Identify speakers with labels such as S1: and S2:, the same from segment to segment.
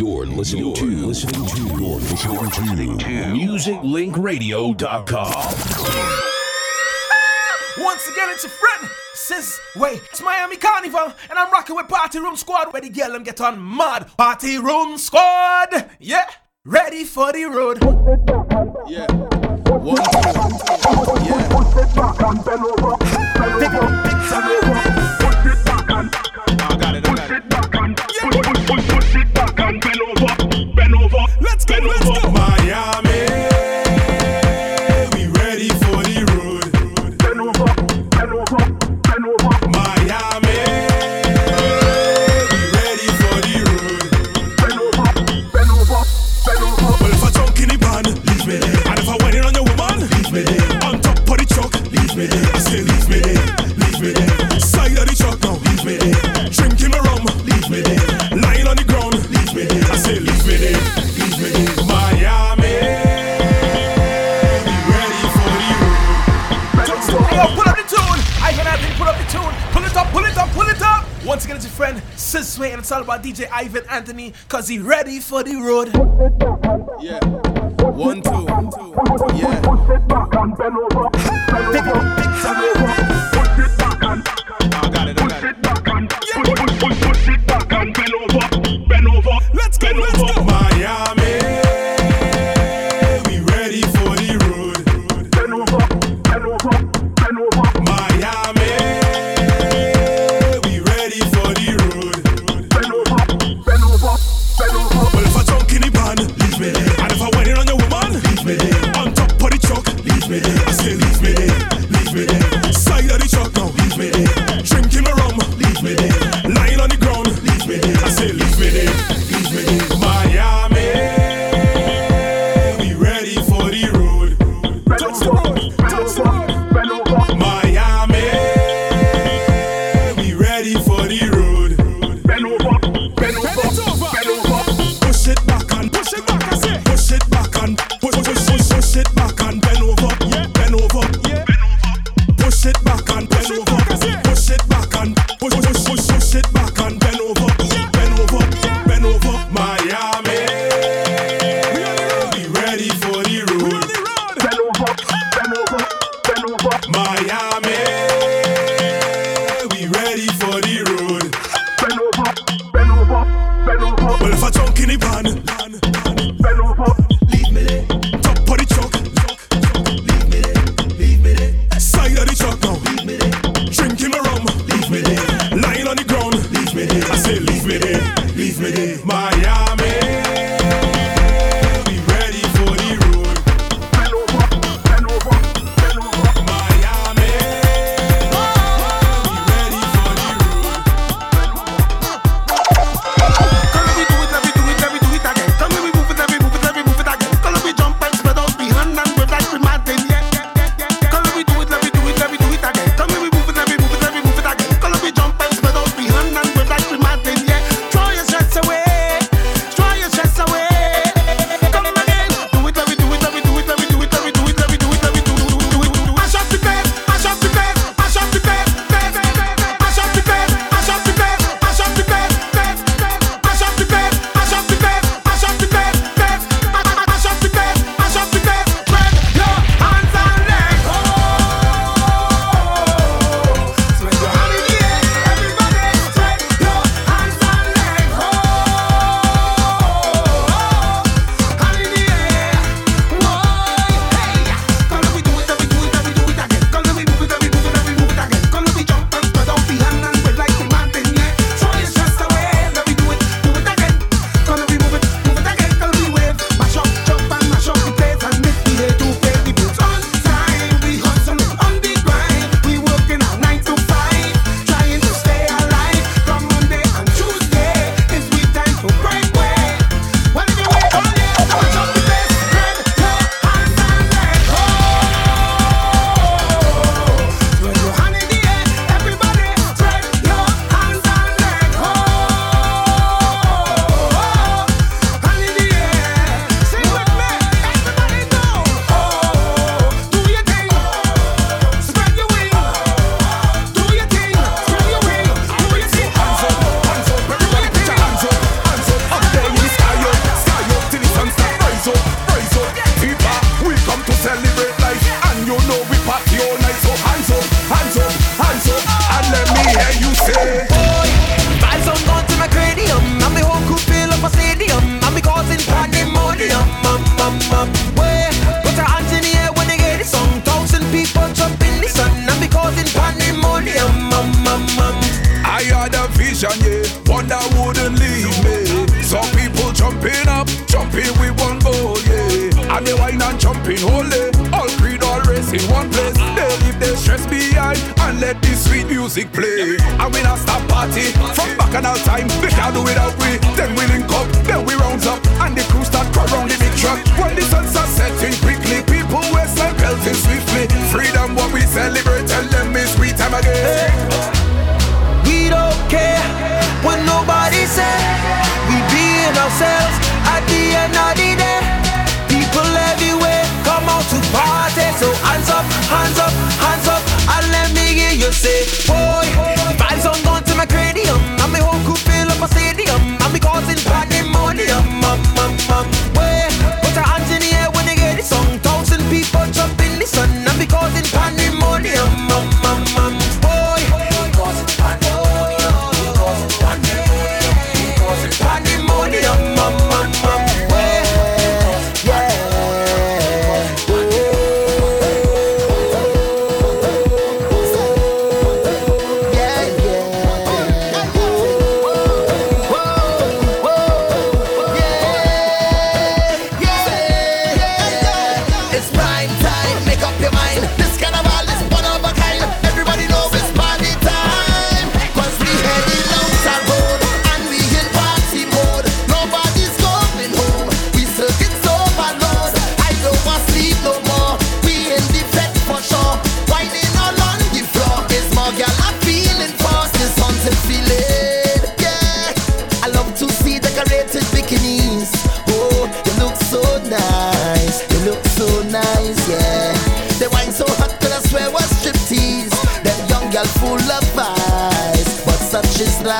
S1: You're listening You're to. Listening to. your listening to. Listening to MusicLinkRadio.com.
S2: Once again, it's a friend, sis. Wait, it's Miami Carnival, and I'm rocking with Party Room Squad. Ready, girl, them get on mad. Party Room Squad, yeah. Ready for the road.
S3: Yeah. Yeah. It back and. I got it. I got it. Push it back and. Push, push, push, push it back. Edward DJ Ivan Anthony, cause he ready for the road.
S4: Yeah. One, two. Yeah.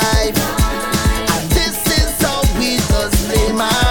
S5: life. And this is how we just
S6: live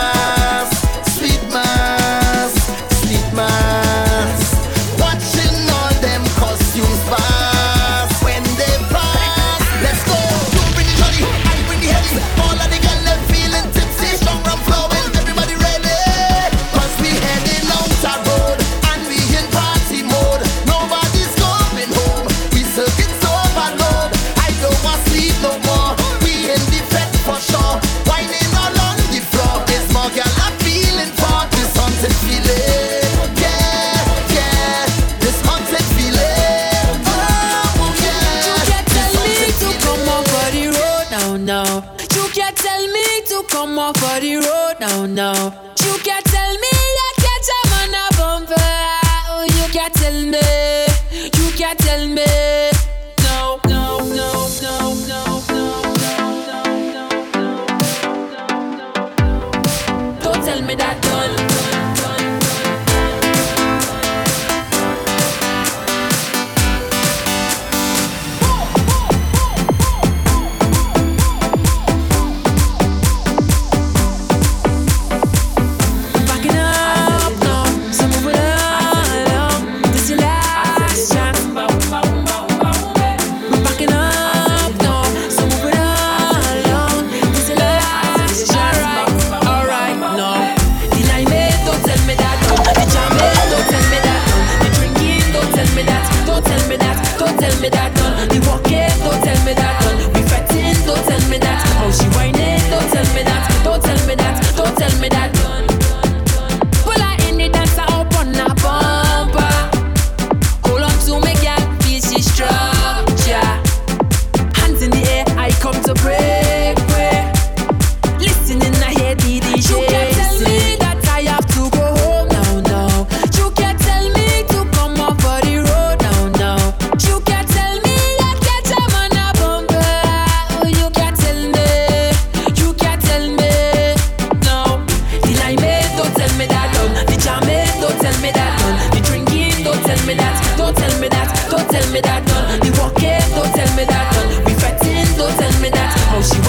S6: she.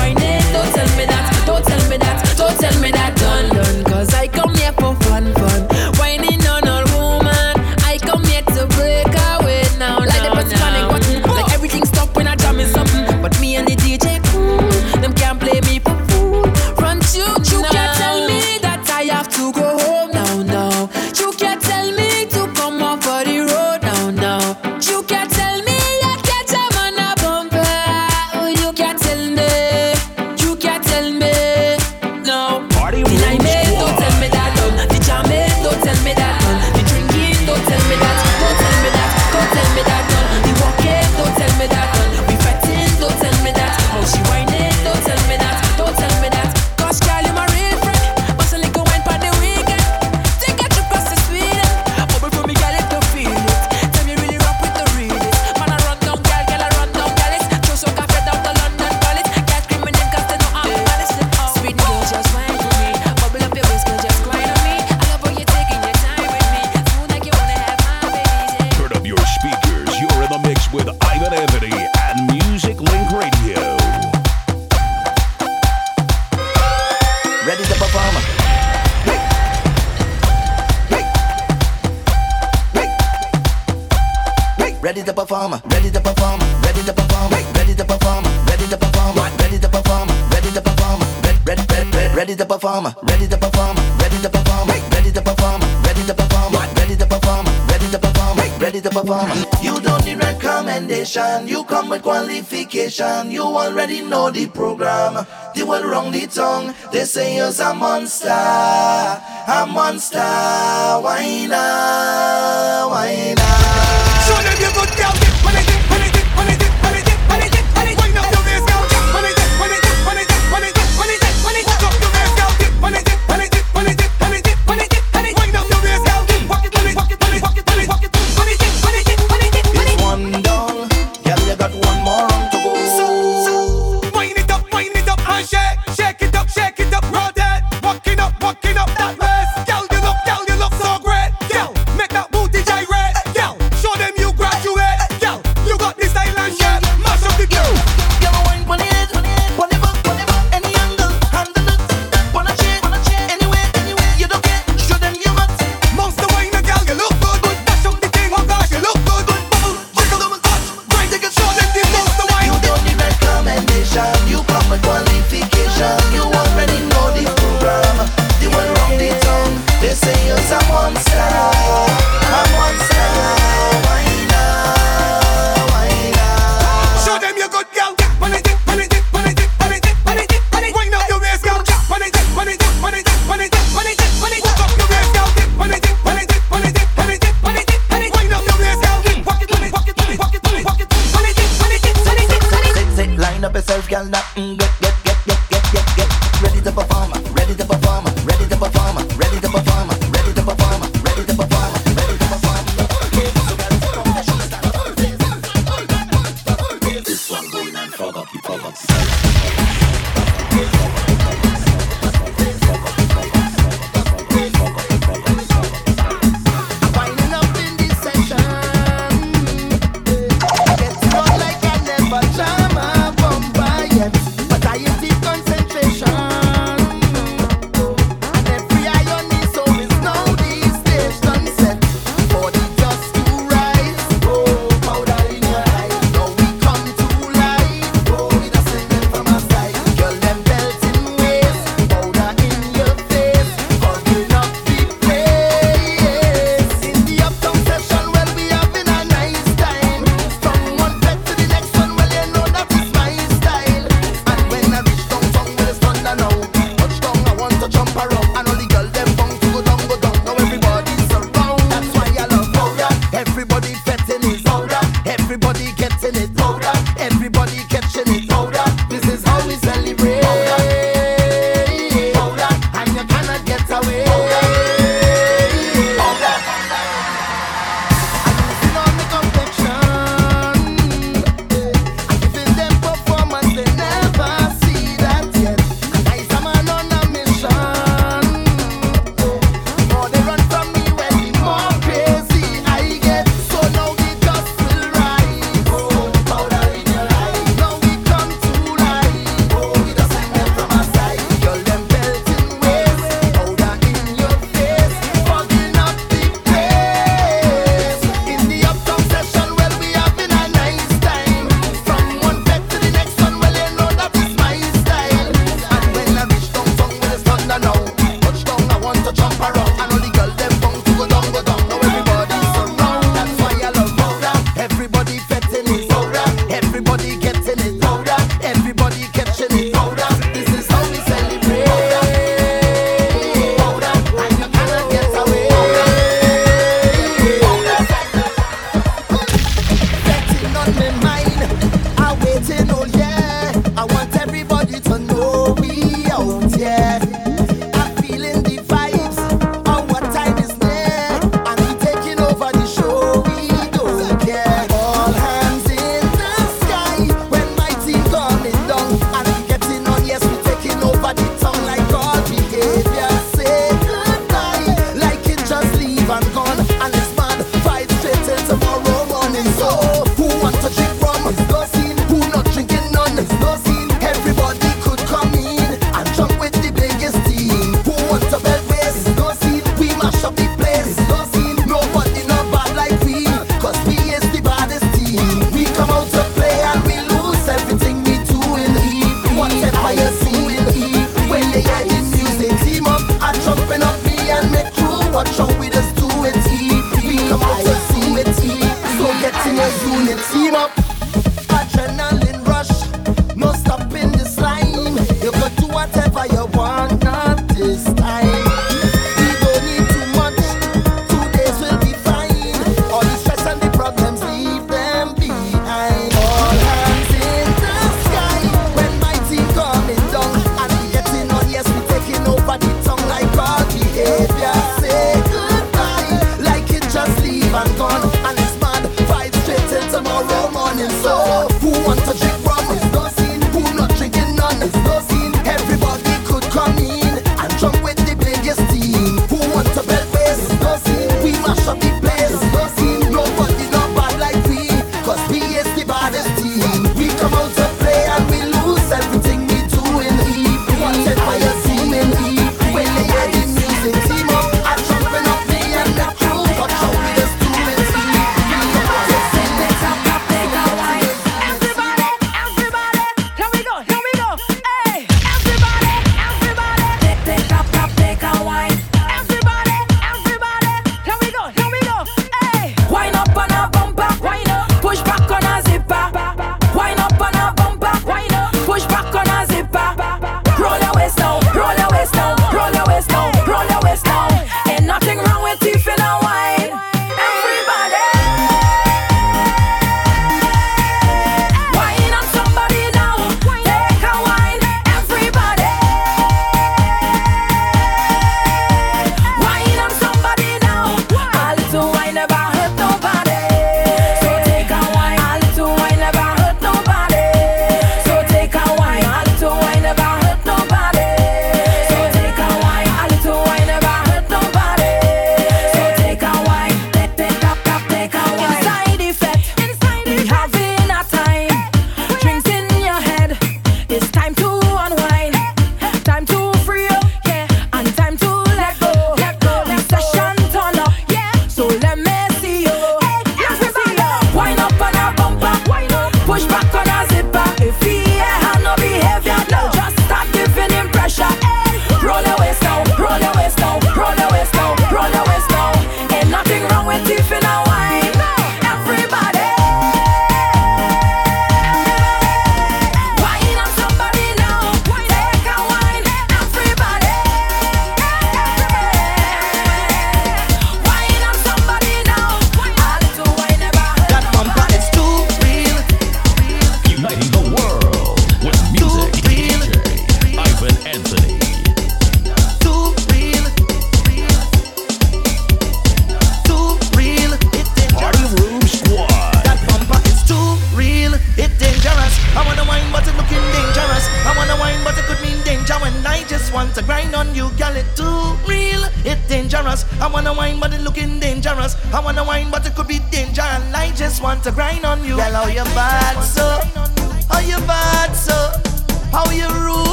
S6: Don't tell me that, don't tell me that, don't tell me that. girl's a
S7: monster.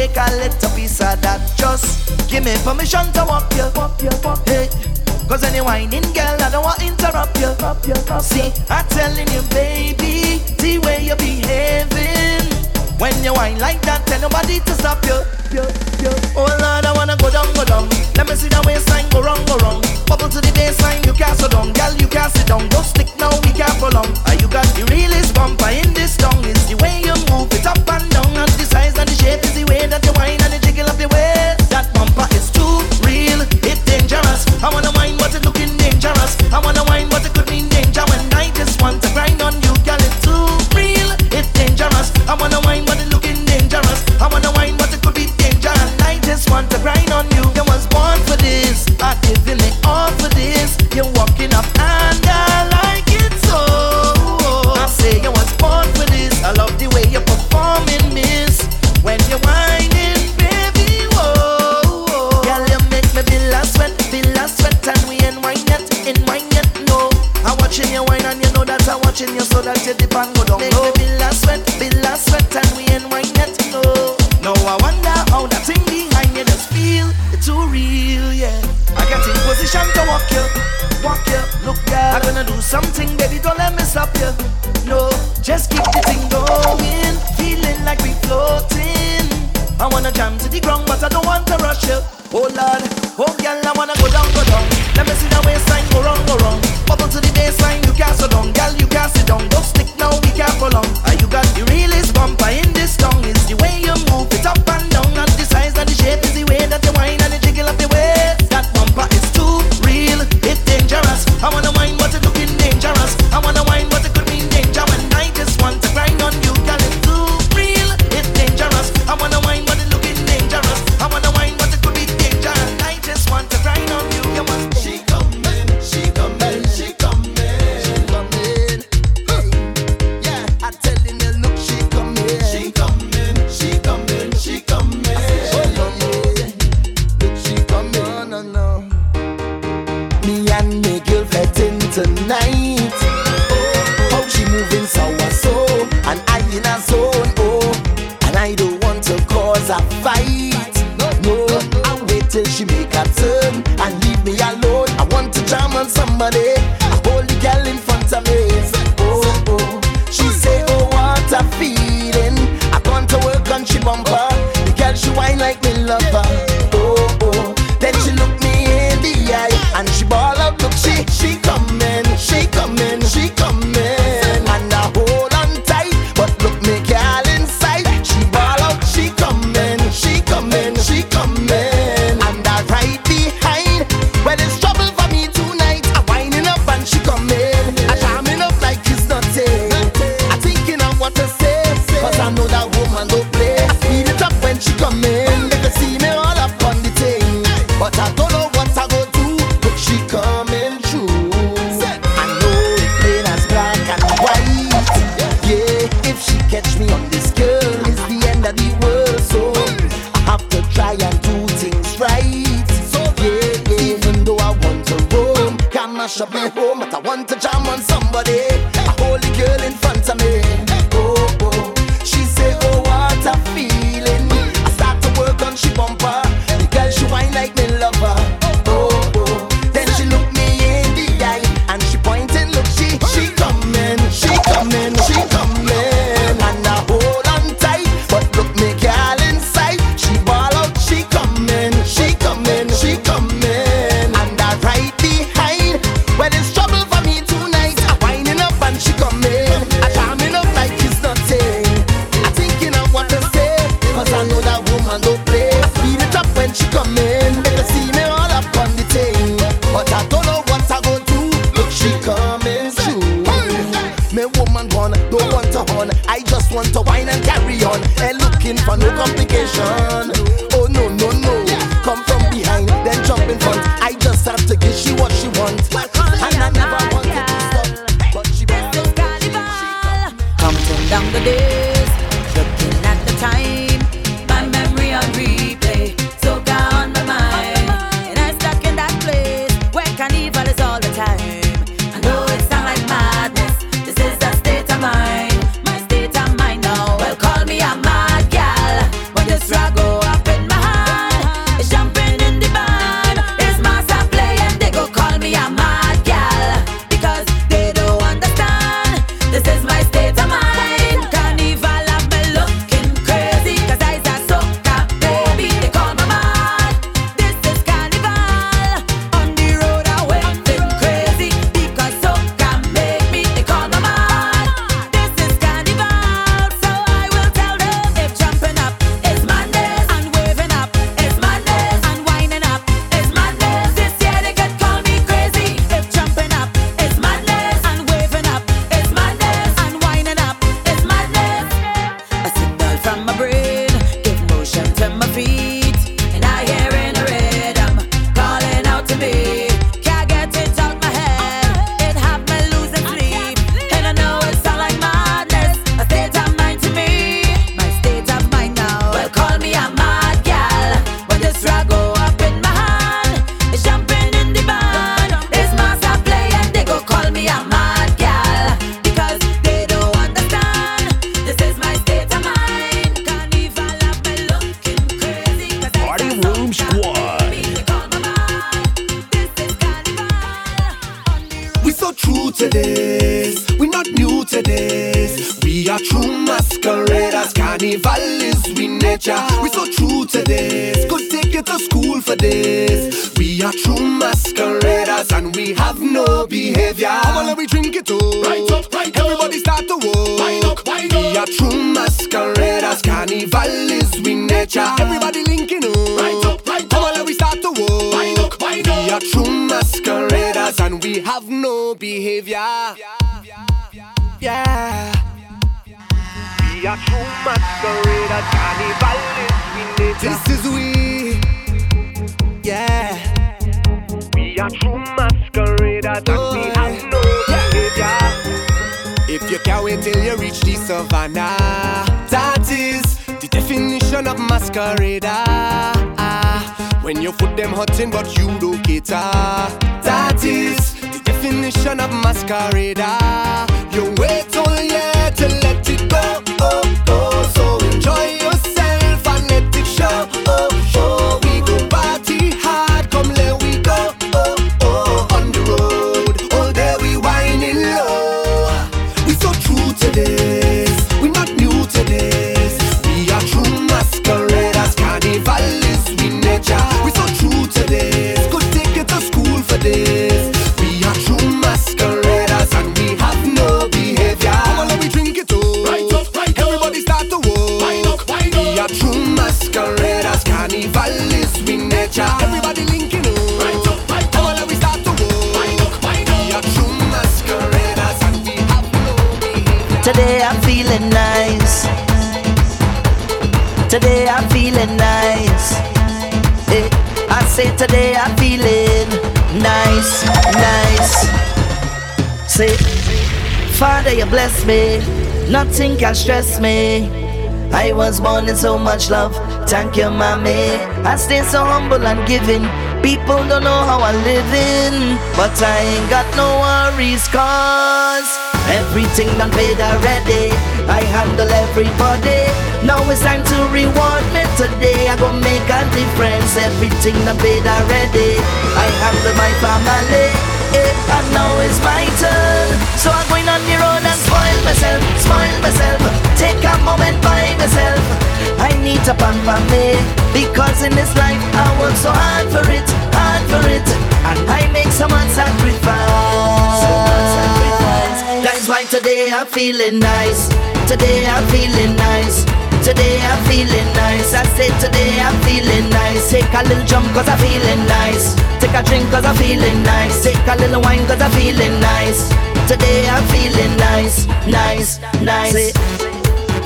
S3: take
S7: a
S8: little piece of that. Just give me permission to walk you, walk you, walk you. Hey. Cause any whining girl, I don't want to interrupt you. Up, you up, See, I'm telling you, baby, the way you're behaving. When you whine like that, tell nobody to stop you. Oh Lord, I wanna go down, go down. Let me see the waistline go wrong, go wrong. Bubble to the baseline, you can't so down, girl, you can't sit down. Don't stick now, we can't for long. Are you got the realest bumper in this song. It's the way you move it up and down, and the size and the shape is the way that you whine and the jiggle of the waist. That bumper is too real, it's dangerous. I wanna whine, but it's looking dangerous. I wanna. on the ground. I fight. No, I wait till she make a turn and leave me alone. I want to jam on somebody. I hold the girl in front of me. Oh, oh. She say, oh, what a feeling. I gone to work on she bumper. The girl, she whine like me lover. Father, you bless me. Nothing can stress me. I was born in so much love. Thank you, mommy. I stay so humble and giving. People don't know how I'm living, but I ain't got no worries, cause everything done paid already. I handle everybody. Now it's time to reward me today. I gon' make a difference. Everything done paid already. I handle my family. And now it's my turn. So I'm going on the road and spoil myself, spoil myself. Take a moment by myself. I need to pamper me because in this life I work so hard for it, hard for it, and I make so much sacrifice. So much sacrifice. That's why today I'm feeling nice. Today I'm feeling nice. Today I'm feeling nice. I said today I'm feeling nice. Take a little jump cause I'm feeling nice. Take a drink cause I'm feeling nice. Take a little wine cause I'm feeling nice. Today I'm feeling nice, nice, nice. Say,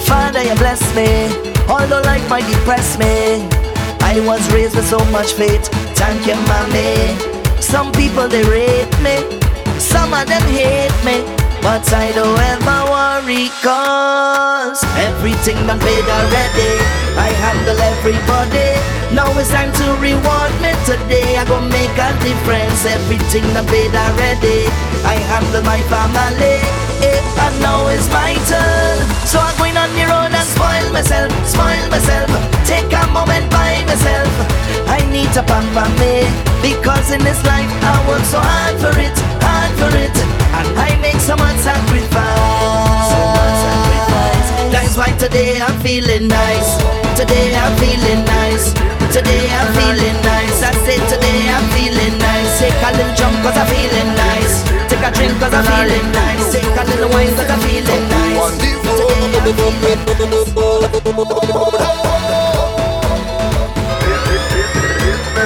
S8: Father, you bless me. Although life might depress me, I was raised with so much faith. Thank you, mommy. Some people they rate me, some of them hate me. But I don't ever worry cause everything done paid already. I handle everybody. Now it's time to reward me today. I gon' make a difference. Everything done paid already. I handle my family. If and now it's my turn. So I'm going on the road and spoil myself, spoil myself. Take a moment by myself. I need to pamper me because in this life I work so hard for it, hard for it, I make so much sacrifice. That's why today I'm feeling nice. Today I'm feeling nice. Today I'm feeling nice. I said today I'm feeling nice. Take a little jump cause I'm feeling nice. Take a drink cause I'm feeling nice. Take a little wine cause I'm feeling nice. Today I'm feeling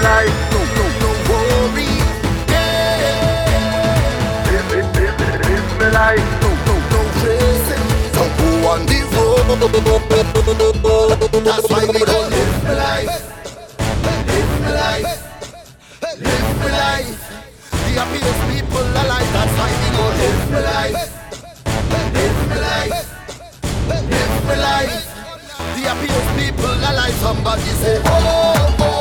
S7: So
S4: That's why we live my life. Live my life. Live my life. The happiest people alive. That's why we live my life. Live my life. Live my life. The happiest people alive. Somebody say, oh, oh.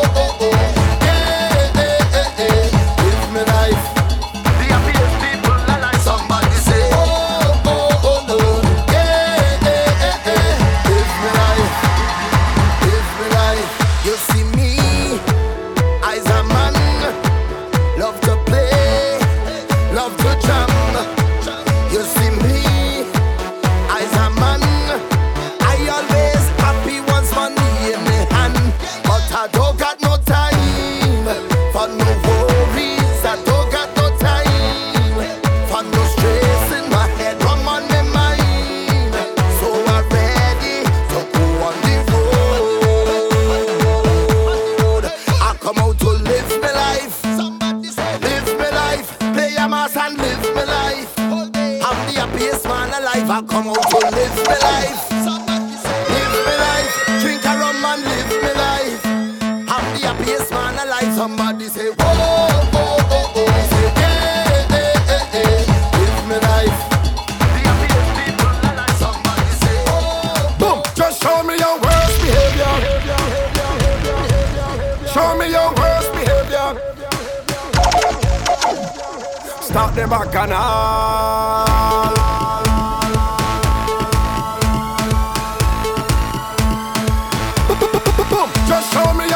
S9: Just show me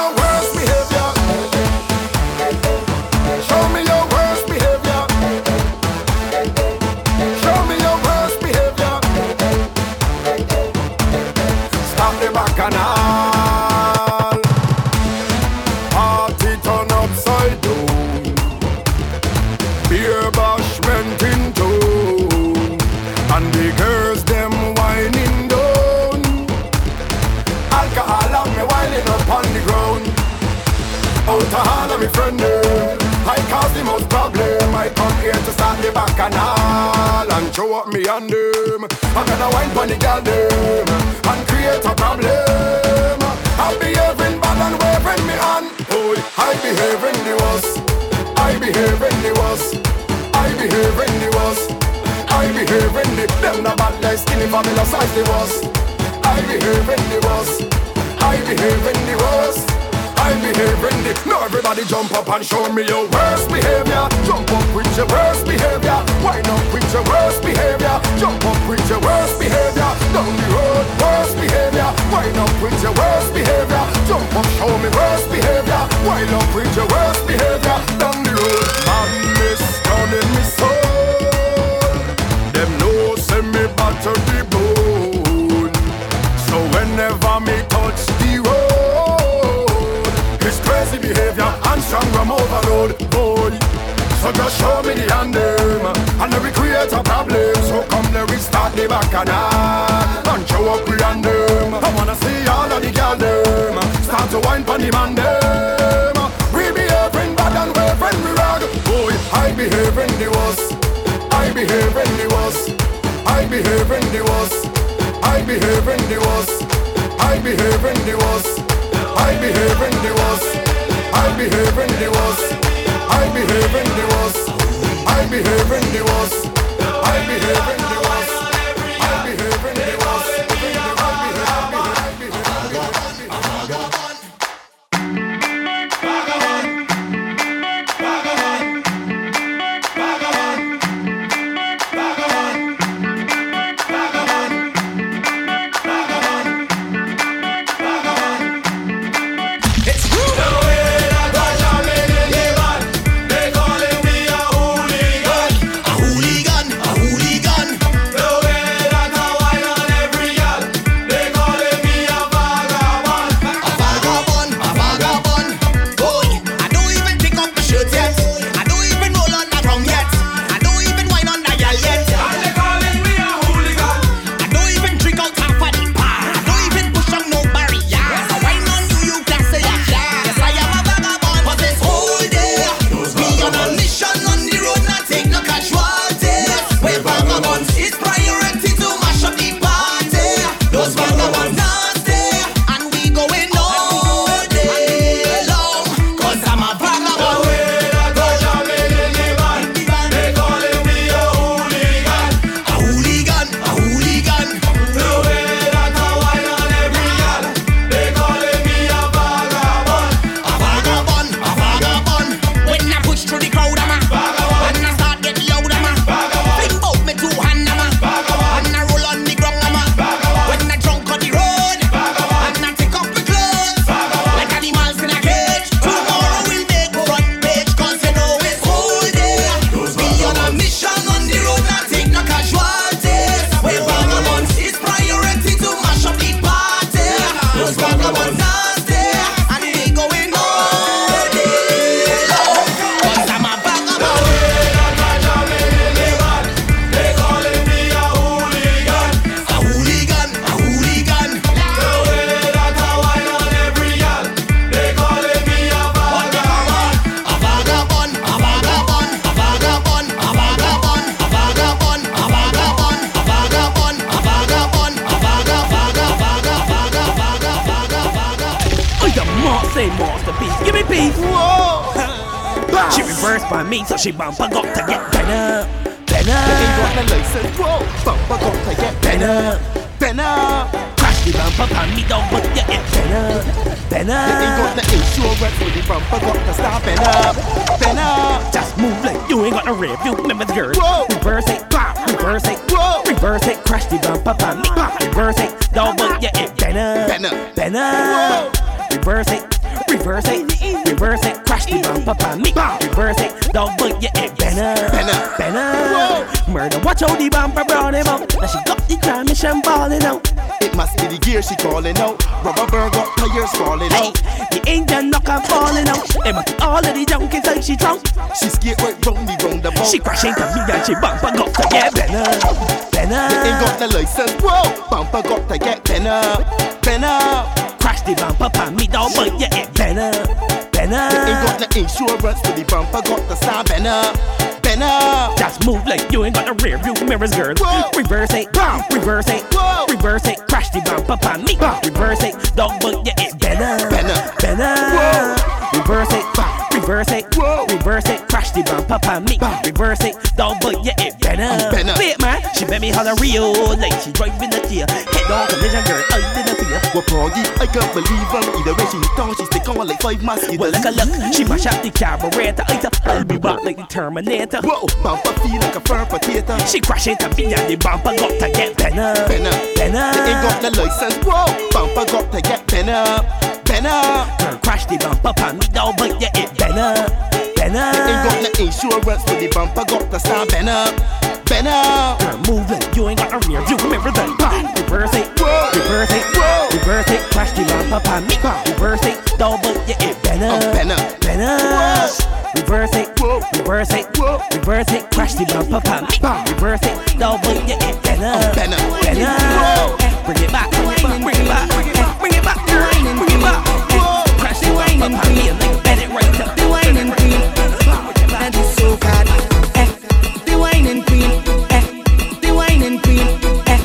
S9: and show me your worst behavior. Jump up with your worst behavior. Wind up with your worst behavior. Jump up with your worst behavior. Down the road, worst behavior. Wind up with your worst behavior. Jump up, show me worst behavior. Wind up with your So just show me the hand them And we create a problem So come let we start the bacchanal And show up we and them I wanna see all of the girl them Start to wine pon the man them. We behaving bad and we friend we rag. Boy I behaving the worst. I behaving the worst. I behaving the worst. I behaving the worst. I behaving the worst. I behaving the worst. I behaving the worst I behaving the worst. I behaving the worst. I behaving the worst
S10: Reverse it, reverse it, reverse it. Crash the bumper by me, reverse it. Don't but you get better,
S11: Better.
S10: better. Murder, watch out the bumper brown him out. Now she got the transmission balling out.
S11: It must be the gear she calling out. Rubber bird got tires falling
S10: Hey,
S11: out.
S10: the engine knock and falling out. They must be all of the junk inside she drunk.
S11: She skate right round the roundabout.
S10: She crash into me and she bumper got to get better, better.
S11: Ain't got the license, whoa. Bumper got to get better, better.
S10: Crash the bumper pan me down, but yeah, it better, better.
S11: Ain't got the insurance, so the bumper got to stop better, better.
S10: Just move like you ain't got a rear view mirrors, girl.
S11: Whoa.
S10: Reverse it, bam, reverse it,
S11: Whoa.
S10: reverse it. Crash the bumper pan me, bam, reverse it. Dog, but yeah, it better,
S11: Better.
S10: better.
S11: Whoa.
S10: Reverse it, bam, reverse it,
S11: Whoa.
S10: reverse it. Crash the bumper pan me, bam, reverse it. Dog, but yeah, it better.
S11: Better.
S10: Wait, man, she made me holler real like she driving the tear. Head on collision, girl, I didn't fear.
S11: What proggy? I can't believe her. Either way she down, she stick on like five mosquitoes.
S10: Well, look a look, she mash up the carburetor. I'll be back like the Terminator.
S11: Whoa, bumper feel like a firm potato.
S10: She crash into me and the bumper got to get better,
S11: Better.
S10: better.
S11: Ain't got the license, whoa. Bumper got to get better, better.
S10: Girl, crash the bumper pan me down, but yeah, it better,
S11: Ain't got the insurance, so the bumper got to stop better, better.
S10: Girl, move like you ain't got a rear view. Remember that? Reverse it,
S11: Whoa.
S10: reverse it,
S11: Whoa.
S10: reverse it. Crash the bumper pan me, reverse it, but yeah, it better,
S11: Oh, better.
S10: better. Reverse it,
S11: Whoa.
S10: reverse it,
S11: Whoa.
S10: reverse it. Crash the bumper pan me, reverse it, but yeah, it. Bring it back, bring it back, bring it back, bring it back, bring it back, bring it back. And.
S12: The so bad. Eh, the whining queen, eh, the whining queen, eh,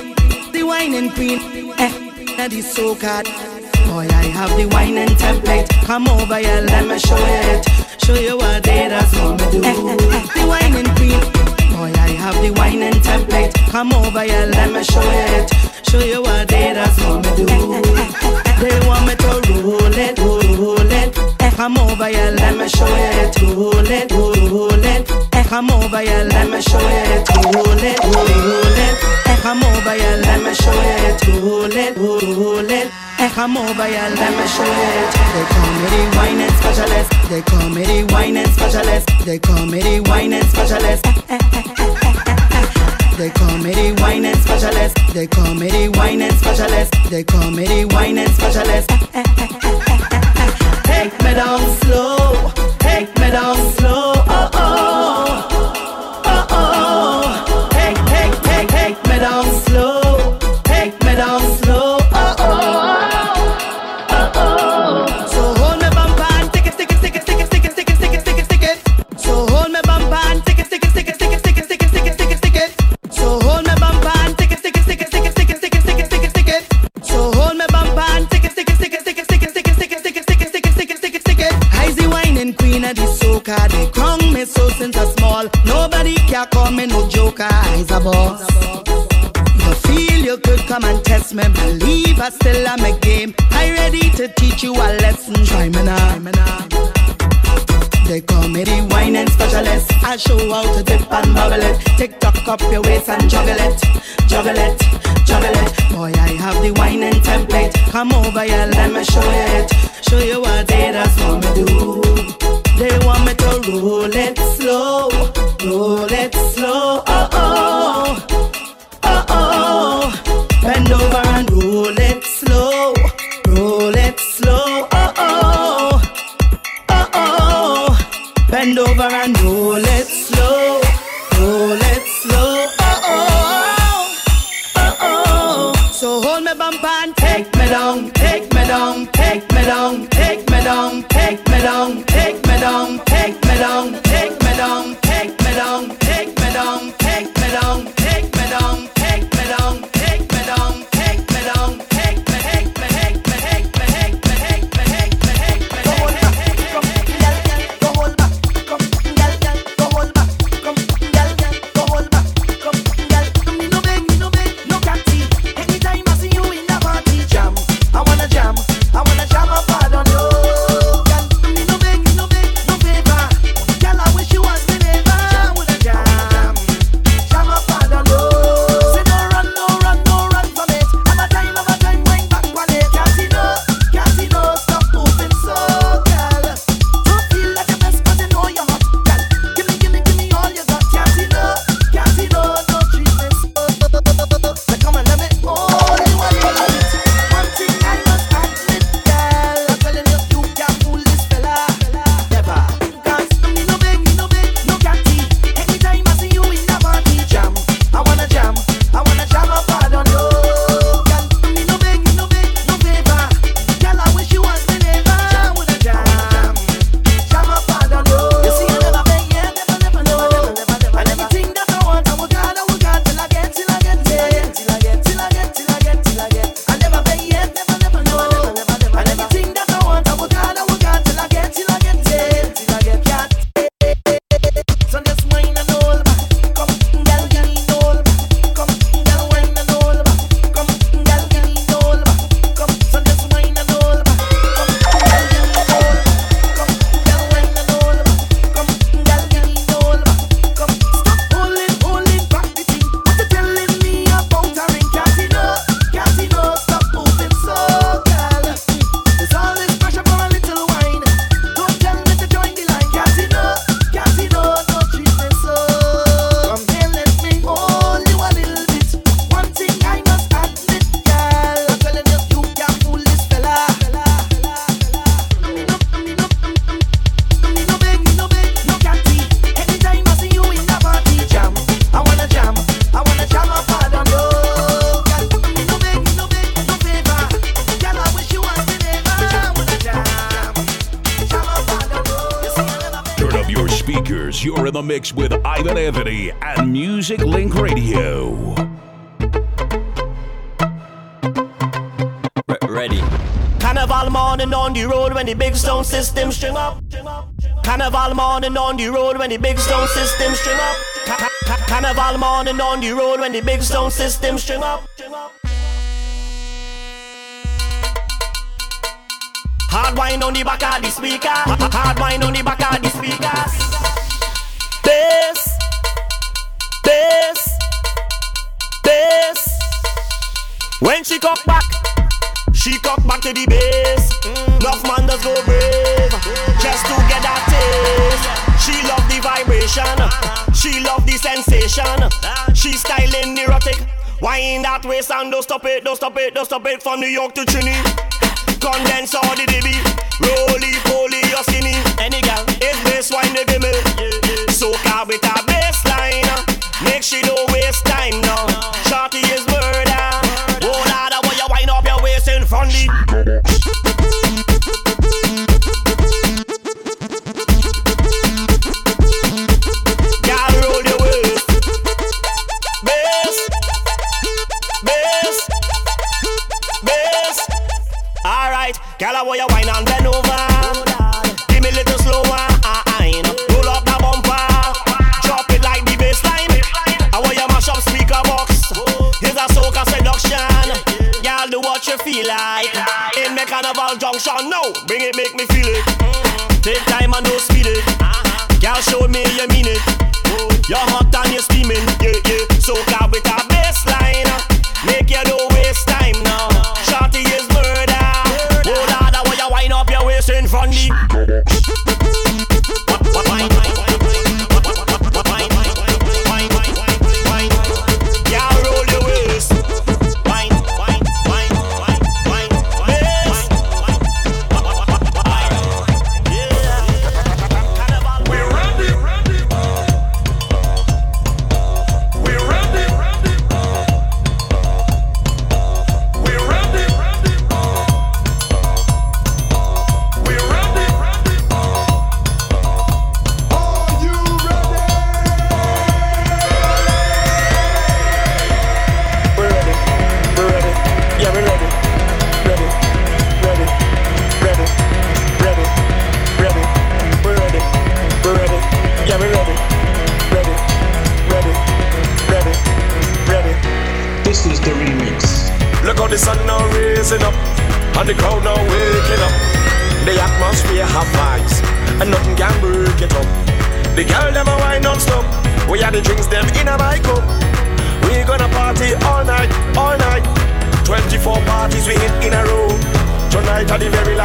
S12: the whining queen, eh, I the whining template. Come over here, let me show it. Show you what does want me do. The. Boy, I have the here, let me me do. They want me to roll it, roll it. Eh, come over here, let me show it. Roll it, roll it. Come over here, let me show it. Roll it, roll it. Come over here, let me show it. Roll it, roll it. Come over here, let me show it. They call me the whining specialist. They call me the whining specialist. They call me the whining specialist. They call me the whining specialist. They call me the whining specialist. They call me the whining specialist. Take me down slow. Take me down slow. Oh. Call me no joker. I's a boss. You feel you could come and test me, believe I still am a game. I ready to teach you a lesson. Try me now. They call me the wine and specialist. I show how to dip and bubble it. Tick tock up your waist and juggle it, juggle it, juggle it. Boy, I have the wine and template. Come over here, let me show it. Show you what they just want me do. They want me to roll it slow, roll it slow. Oh oh, oh oh. Bend over and roll it slow, roll it slow. Oh oh, oh oh.
S8: Bend over and roll it slow, roll it slow. Oh oh, oh oh. So hold me bumper and take me down, take me down, take me down, take me down, take me down. Take me down take
S1: the
S13: big stone system string up. Ca- ca- Carnival morning on the road when the big stone system string up. Hard wine on the back of the speaker. Hard wine on the back of the speakers. Bass, bass, bass. When she come back, she come back to the base. Love man does go brave love the vibration, she love the sensation. She styling erotic. Wine that waist and don't stop it, don't stop it, don't stop it from New York to Trini. Condense all the baby, roly poly or skinny. Any girl, it's bass wine they give me. So car with a baseline, make she don't waste time Show me you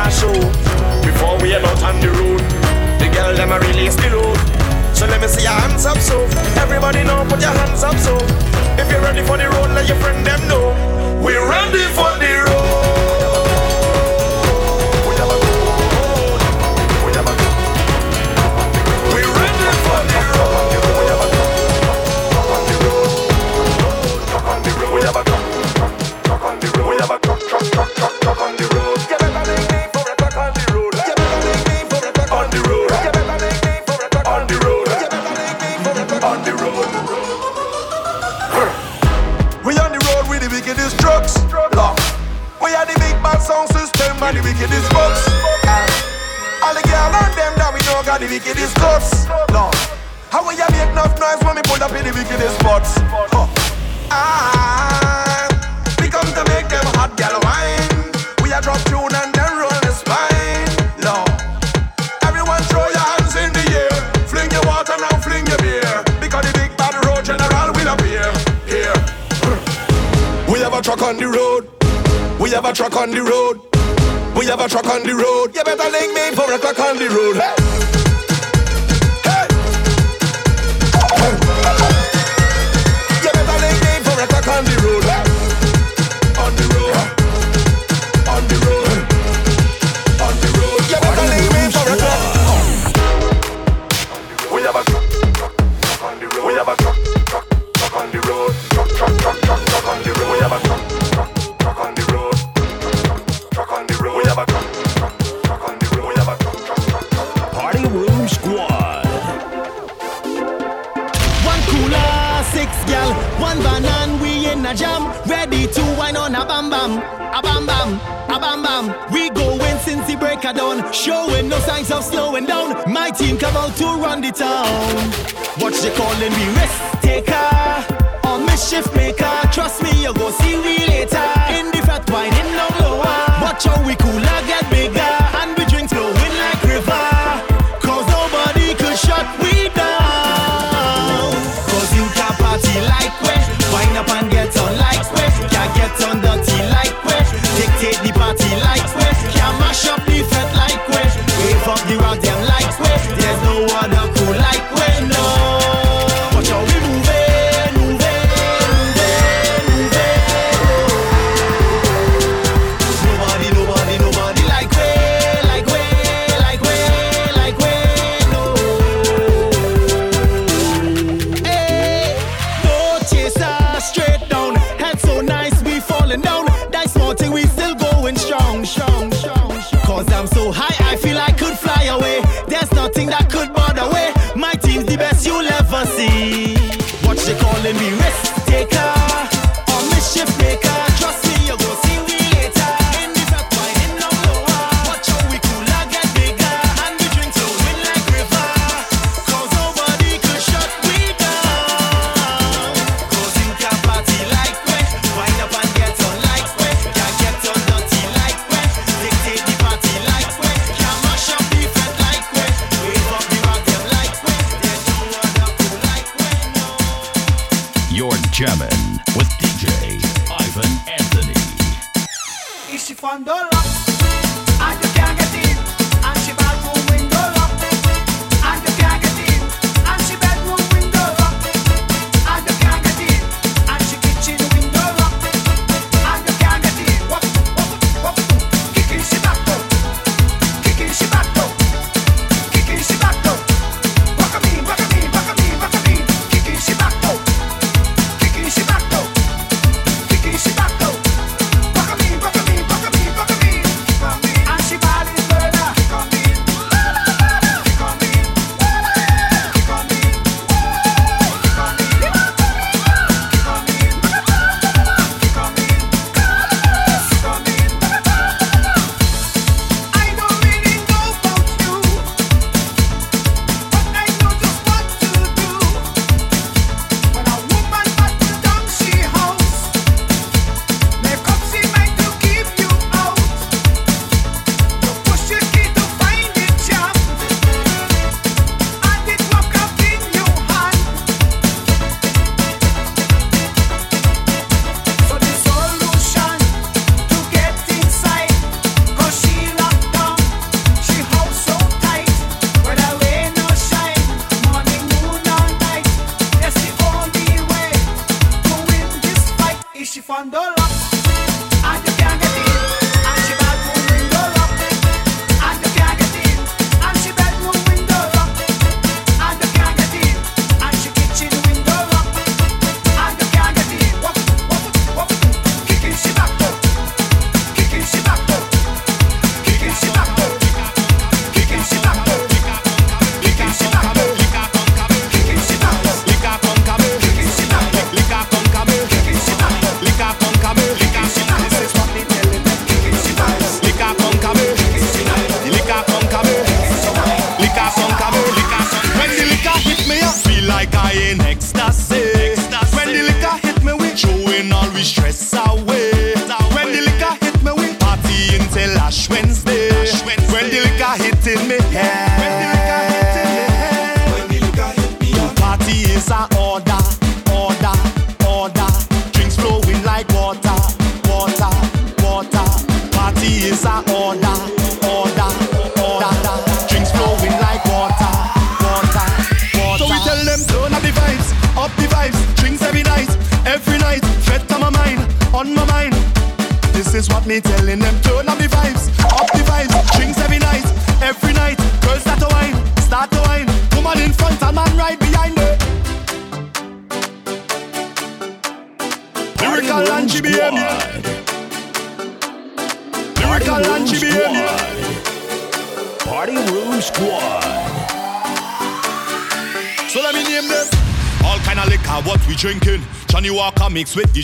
S14: our show. Before we about on the road, the girl them a release the load. So let me see your hands up, so everybody know, put your hands up, so if you're ready for the road, let your friend them know. We're ready for the road. truck on the road. We have a truck on the road. You better link me for a truck on the road. Hey.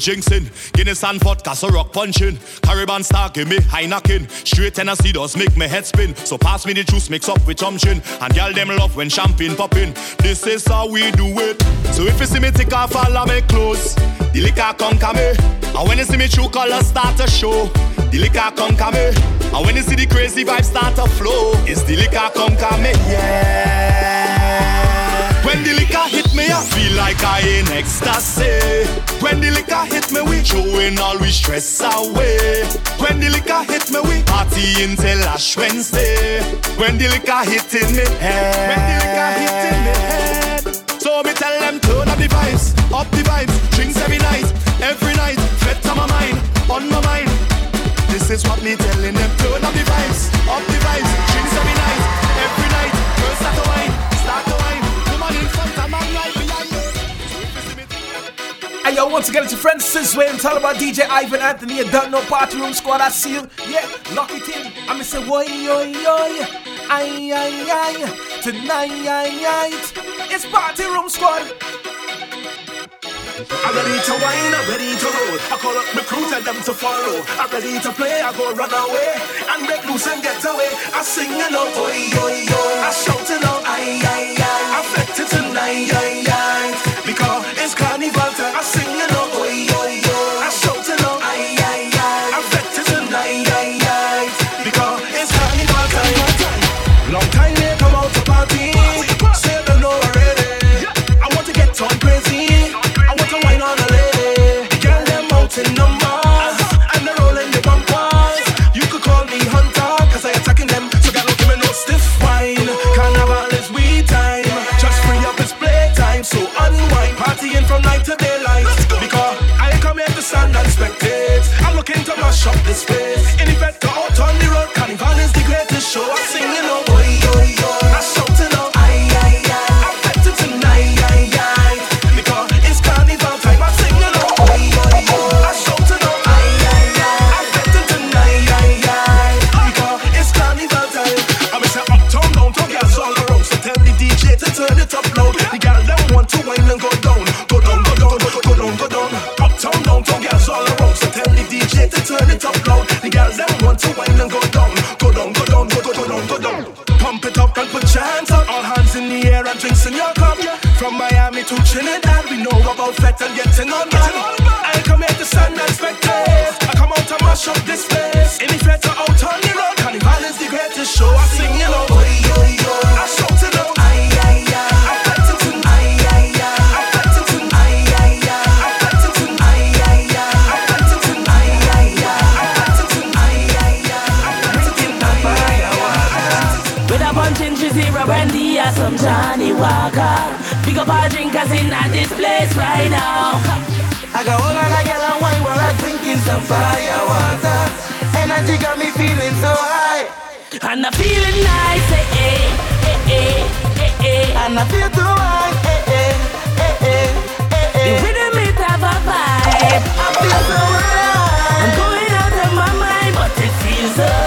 S15: Jinxing. Guinness and vodka, so rock punching. Caribbean star, give me knocking. Straight Tennessee does make me head spin. So pass me the juice, mix up with chumchin. And girl them love when champagne popping. This is how we do it. So if you see me take off all me close. the liquor conquer me. And when you see me true colors start to show, the liquor conquer me. And when you see the crazy vibes start to flow, it's the liquor conquer me. Yeah. When the liquor hit me, I feel like I in ecstasy. When the liquor hit me, we throwing all we stress away. When the liquor hit me, we party until Ash Wednesday. When the liquor hit in me head, when the liquor hit in me head. So me tell them turn up the vibes, up the vibes, drinks every night, every night. Fed on my mind, on my mind. This is what me telling them. Turn up the vibes, up the vibes, drinks every night,
S2: yo, once again, it's your friend Sizway and tell about DJ Ivan Anthony. Don't know Party Room Squad. I see you. Yeah, lock it in. I'm going to say, boy, yo, yo, ay, ay, ay. Tonight, it's Party Room Squad.
S3: I'm ready to wine, I'm ready to roll. I call up my crew, tell them to follow. I'm ready to play, I go run away and break loose and get away. I sing and out, oi, oi, oi. I shout and out, ay, ay, ay. I'm affected tonight, ay, ay. Show. I'm to Trinidad, we know about fete and getting on man. I come here to stand and spectate. I come out to mash up this place. Any fete or out on the road, Carnival is the greatest show. I sing, you know, oi, oi, oi. I shout it out, ay, ay, ay. I'm fetting tonight, ay, ay, ay. I'm fetting tonight, ay, ay, ay. I'm fetting tonight, ay, ay, ay. I'm fetting tonight, ay, ay, ay. I'm fetting tonight, ay, ay, ay. I'm fetting tonight.
S16: With a punch in zero brandy or some Johnnie Walker. Pick up our drinkers in at this place right now.
S17: I got all of that yellow wine while I'm drinking some fire water. Energy got me feeling so high.
S16: And I'm feeling nice, eh, eh, eh, eh, eh, eh.
S17: And I feel the wine, eh, eh, eh, eh, eh,
S16: The
S17: eh.
S16: rhythm it have a vibe.
S17: I feel so
S16: high.
S17: I'm
S16: going out of my mind, but it feels alright.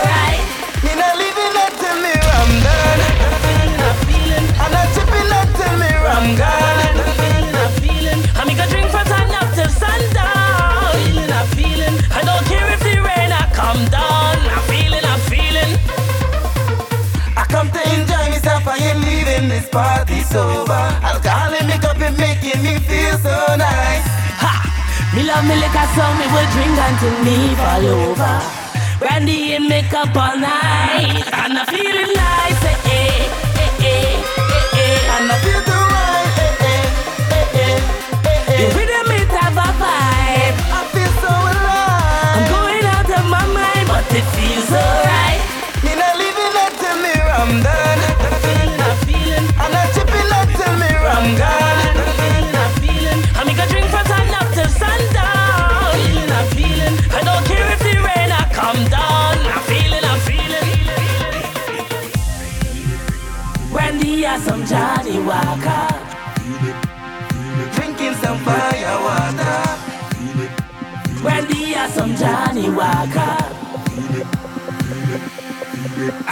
S17: this party's over. Alcohol and makeup is making me feel so nice.
S16: Ha! Me love me liquor, so me will drink until me fall over. Brandy and makeup all night, and I'm feeling nice. Eh, eh, eh, eh, eh, eh.
S14: And I feel the right. Eh, eh, eh, eh, eh, eh.
S16: The rhythm it vibe.
S14: I feel so alive.
S16: I'm going out of my mind, but it feels alright.
S14: some Johnnie Walker. Drinking
S16: some fire water.
S14: When we some Johnnie Walker.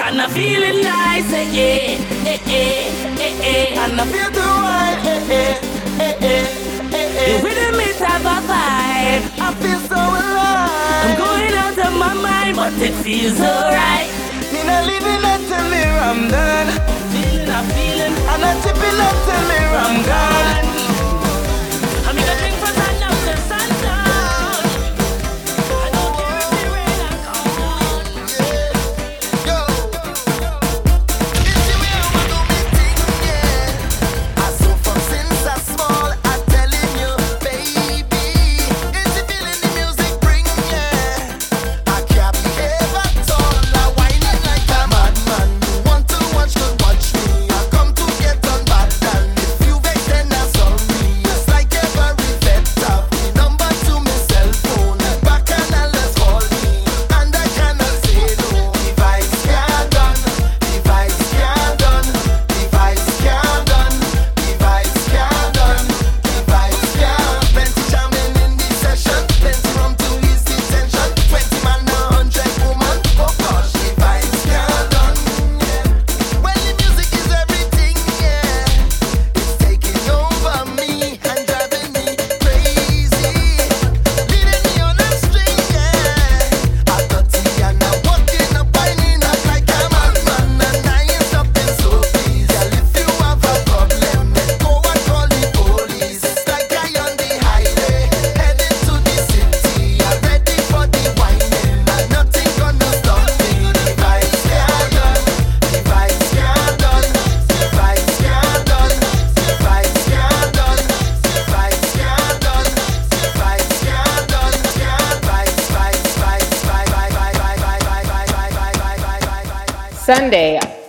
S14: And I'm
S16: feeling nice, eh, eh, eh, eh, eh, eh. And
S14: I feel the wine, eh, eh, eh, eh, eh, eh. With a mix a vibe. I feel so alive. I'm going out of my mind, but it feels alright. Me not living until I'm done. I'm feeling, and I tip it up to till I'm
S4: gone.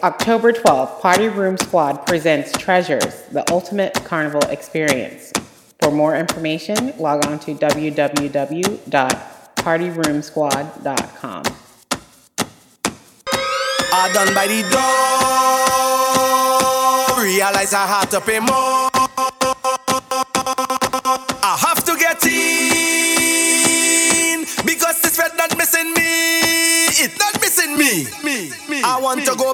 S4: October 12th, Party Room Squad presents Treasures, the ultimate carnival experience. For more information, log on to www.partyroomsquad.com.
S14: I done by the door. Realize I have to pay more. I have to get in because this red not missing me. It's not missing me. me. I want to
S4: go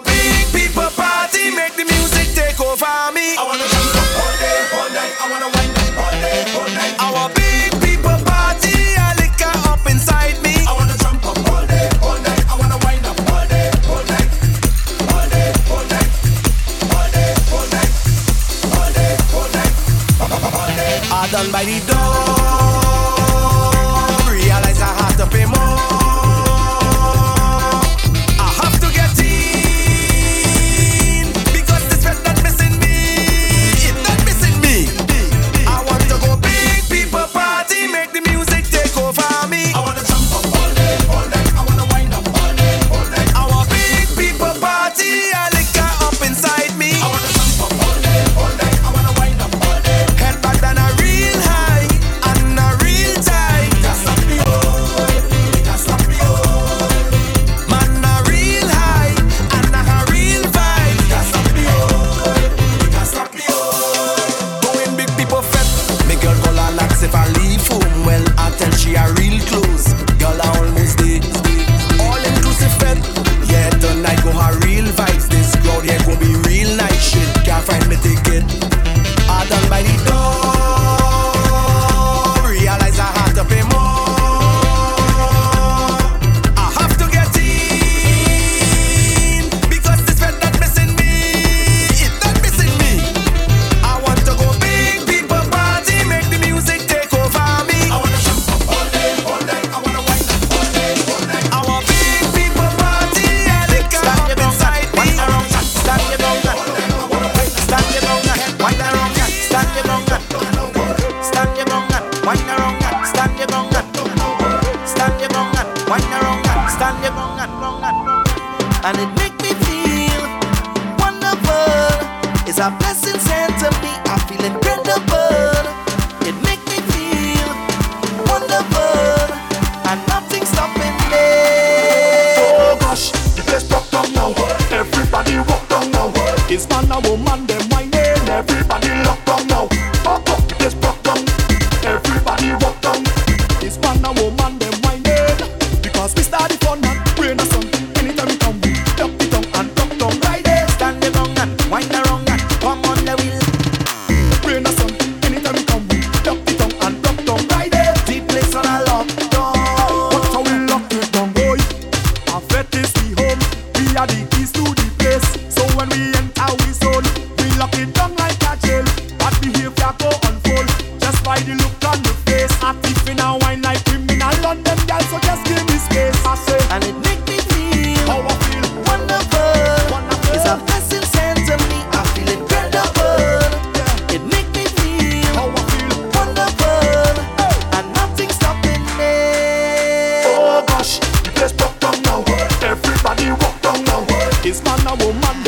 S15: And
S4: woman,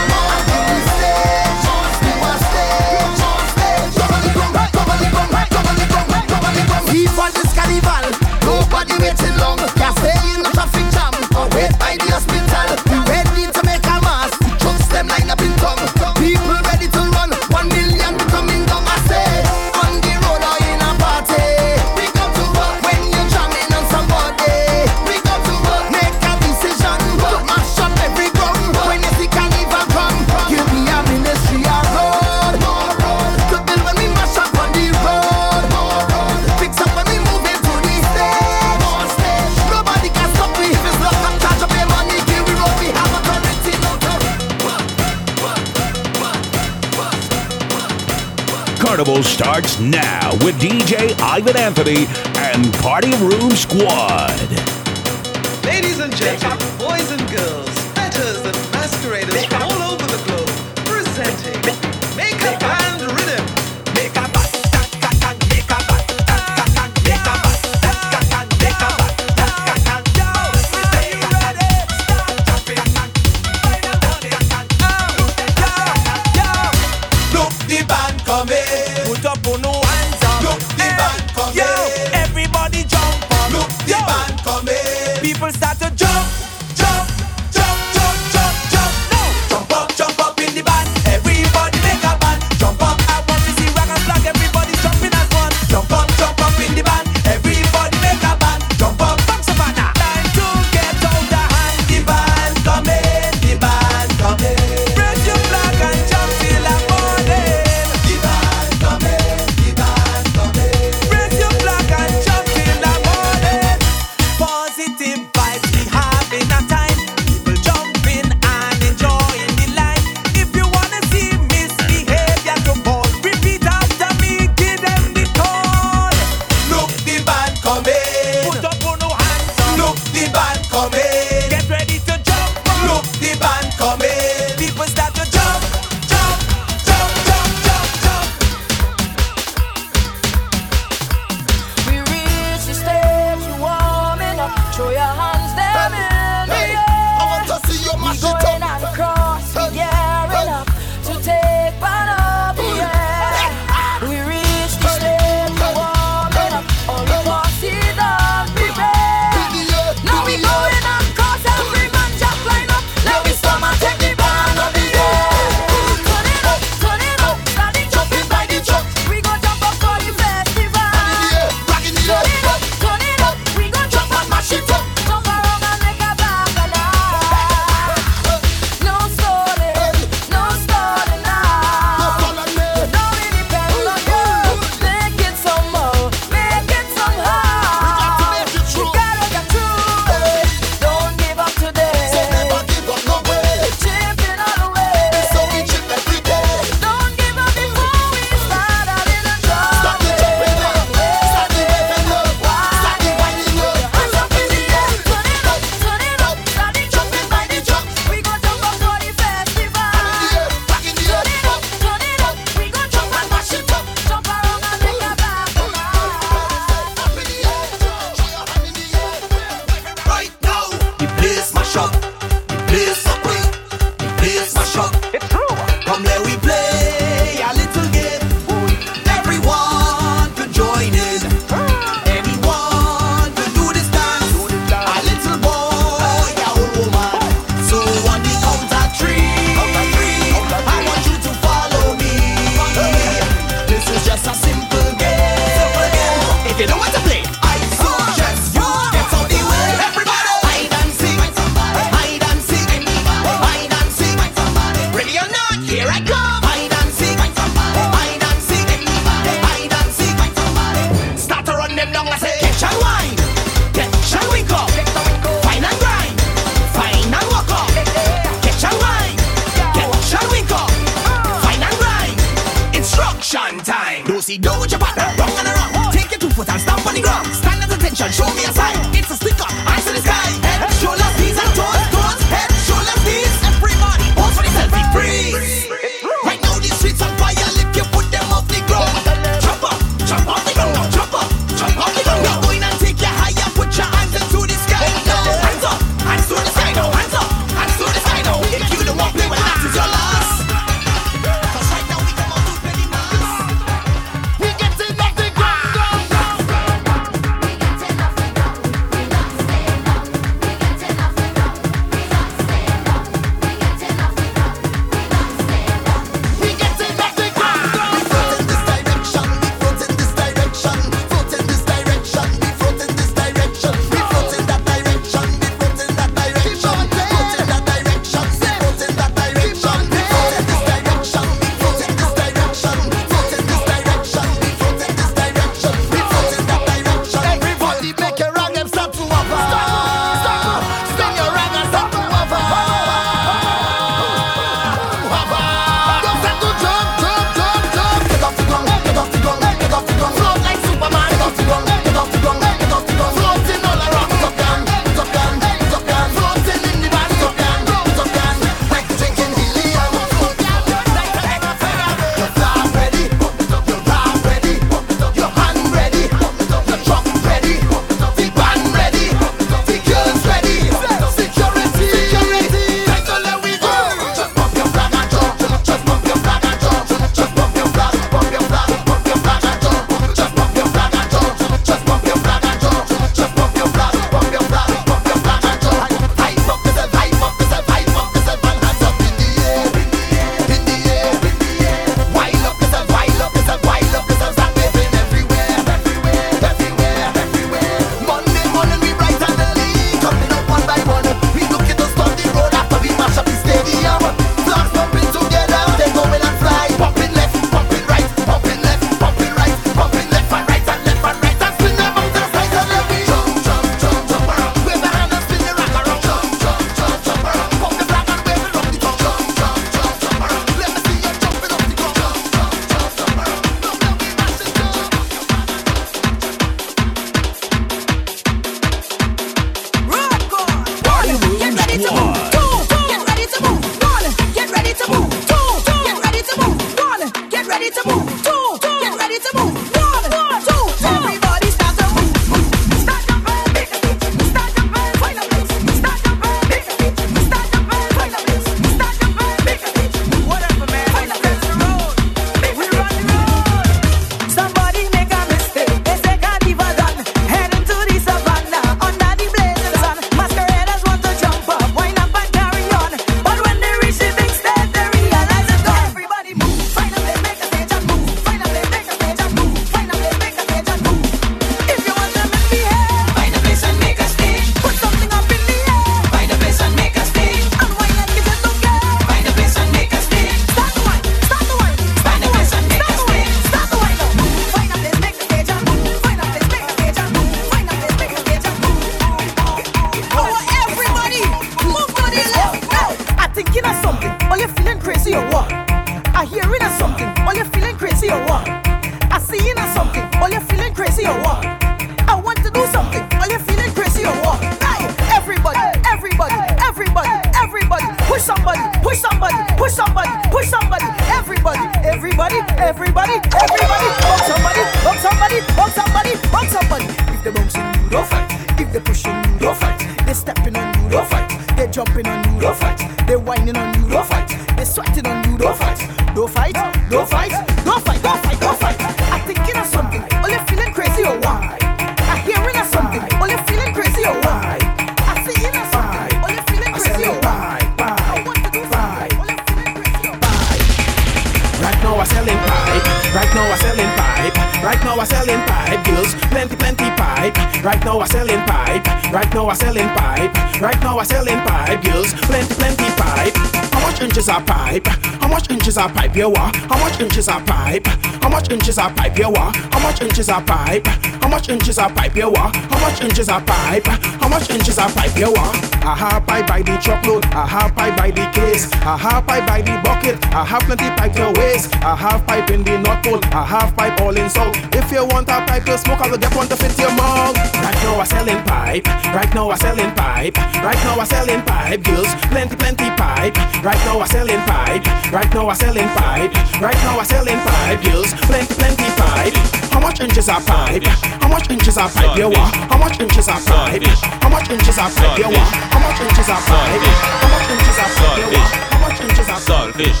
S18: Right now I
S10: selling pipe. Right now I selling pipe. Right now I selling pipe. Girls, plenty, plenty pipe. How much inches are pipe? How much inches are pipe you want? How much inches are pipe? How much inches are pipe you want? How much inches are pipe? How much inches are pipe you want? How much inches are pipe? How much inches are pipe you want? I have pipe by the truckload. I have pipe by the case. I have pipe by the bucket. I have plenty pipe to waste. I have pipe in the North Pole. I have pipe all in South. If you want a pipe to smoke, I will get one to fit your mouth. Right now I selling pipe. Right now I selling pipe. Right now I selling pipe. Girls, plenty plenty pipe. Right now I selling pipe. Right now I selling pipe. Right now I selling pipe. Girls, plenty plenty pipe. How much inches are pipe? How much inches are pipe you want? How much inches are pipe? How much inches are pipe you want? How much inches are pipe? How much inches are pipe you want? How much inches are
S19: Saltfish.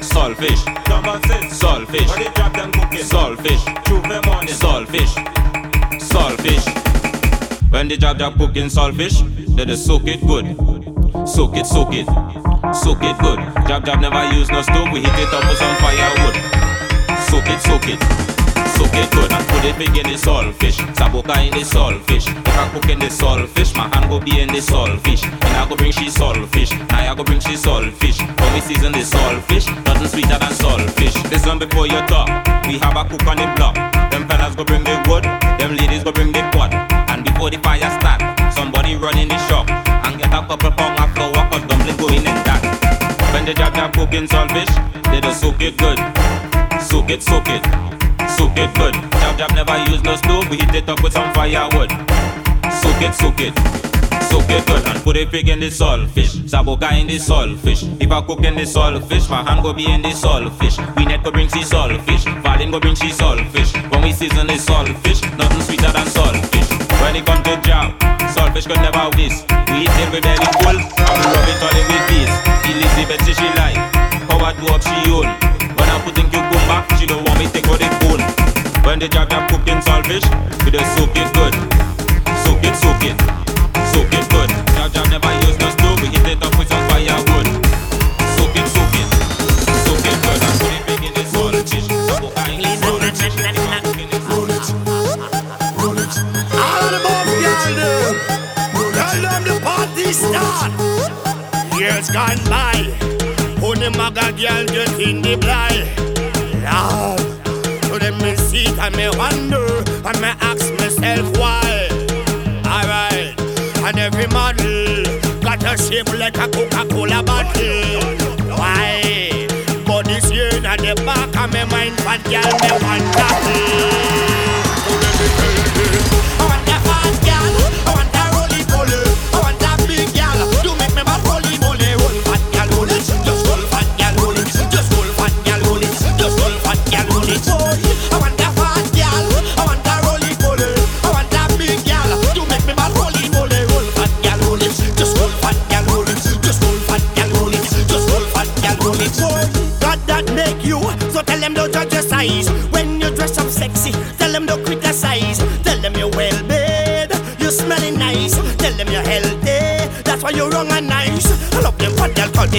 S19: Saltfish. Saltfish. Saltfish. Saltfish. Saltfish. When the job job cooking saltfish, they just soak it good. Soak it, soak it. Soak it good. Jab jab never use no stove, we heat it up with some firewood. Soak it, soak it. Soak it good and put it big in the saltfish. Saboka in the saltfish. If I cook in the saltfish, my hand go be in the saltfish. And I go bring she saltfish. Now I go bring she saltfish. For we season the saltfish, nothing sweeter than saltfish. One before you talk, we have a cook on the block. Them fellas go bring the wood, them ladies go bring the pot. And before the fire start, somebody run in the shop get a couple pound of flour cause dumpling going in that. When the jab jab cooking saltfish, they just soak it good. Soak it, soak it. Soak it good. Jab jab never use no stove. We heat it up with some firewood. Soak it, soak it. Soak it good and put a big in the saltfish. Saboka in the saltfish. If I cook in the saltfish, my hand go be in the saltfish. We net go bring she saltfish. Valin go bring she saltfish. When we season the saltfish, nothing sweeter than saltfish. When it come to jab, saltfish could never waste. We eat it with belly full and we rub it all in with peace. Elizabeth say she like, how I do up she own. When I put in cucumber, she don't want me take out the bone. When the jab jab cooking saltfish, we just soak it good. Soak it, soak it, soak it good. Jab jab never
S13: girl get in the blind. Lord. So them me see and me wonder and me ask myself why. Alright. And every model got a shape like a Coca-Cola bottle. Why? But this year in the back of my mind, fat girl, me that.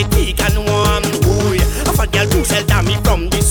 S13: Thick and warm. Oh a fat girl who sell me from the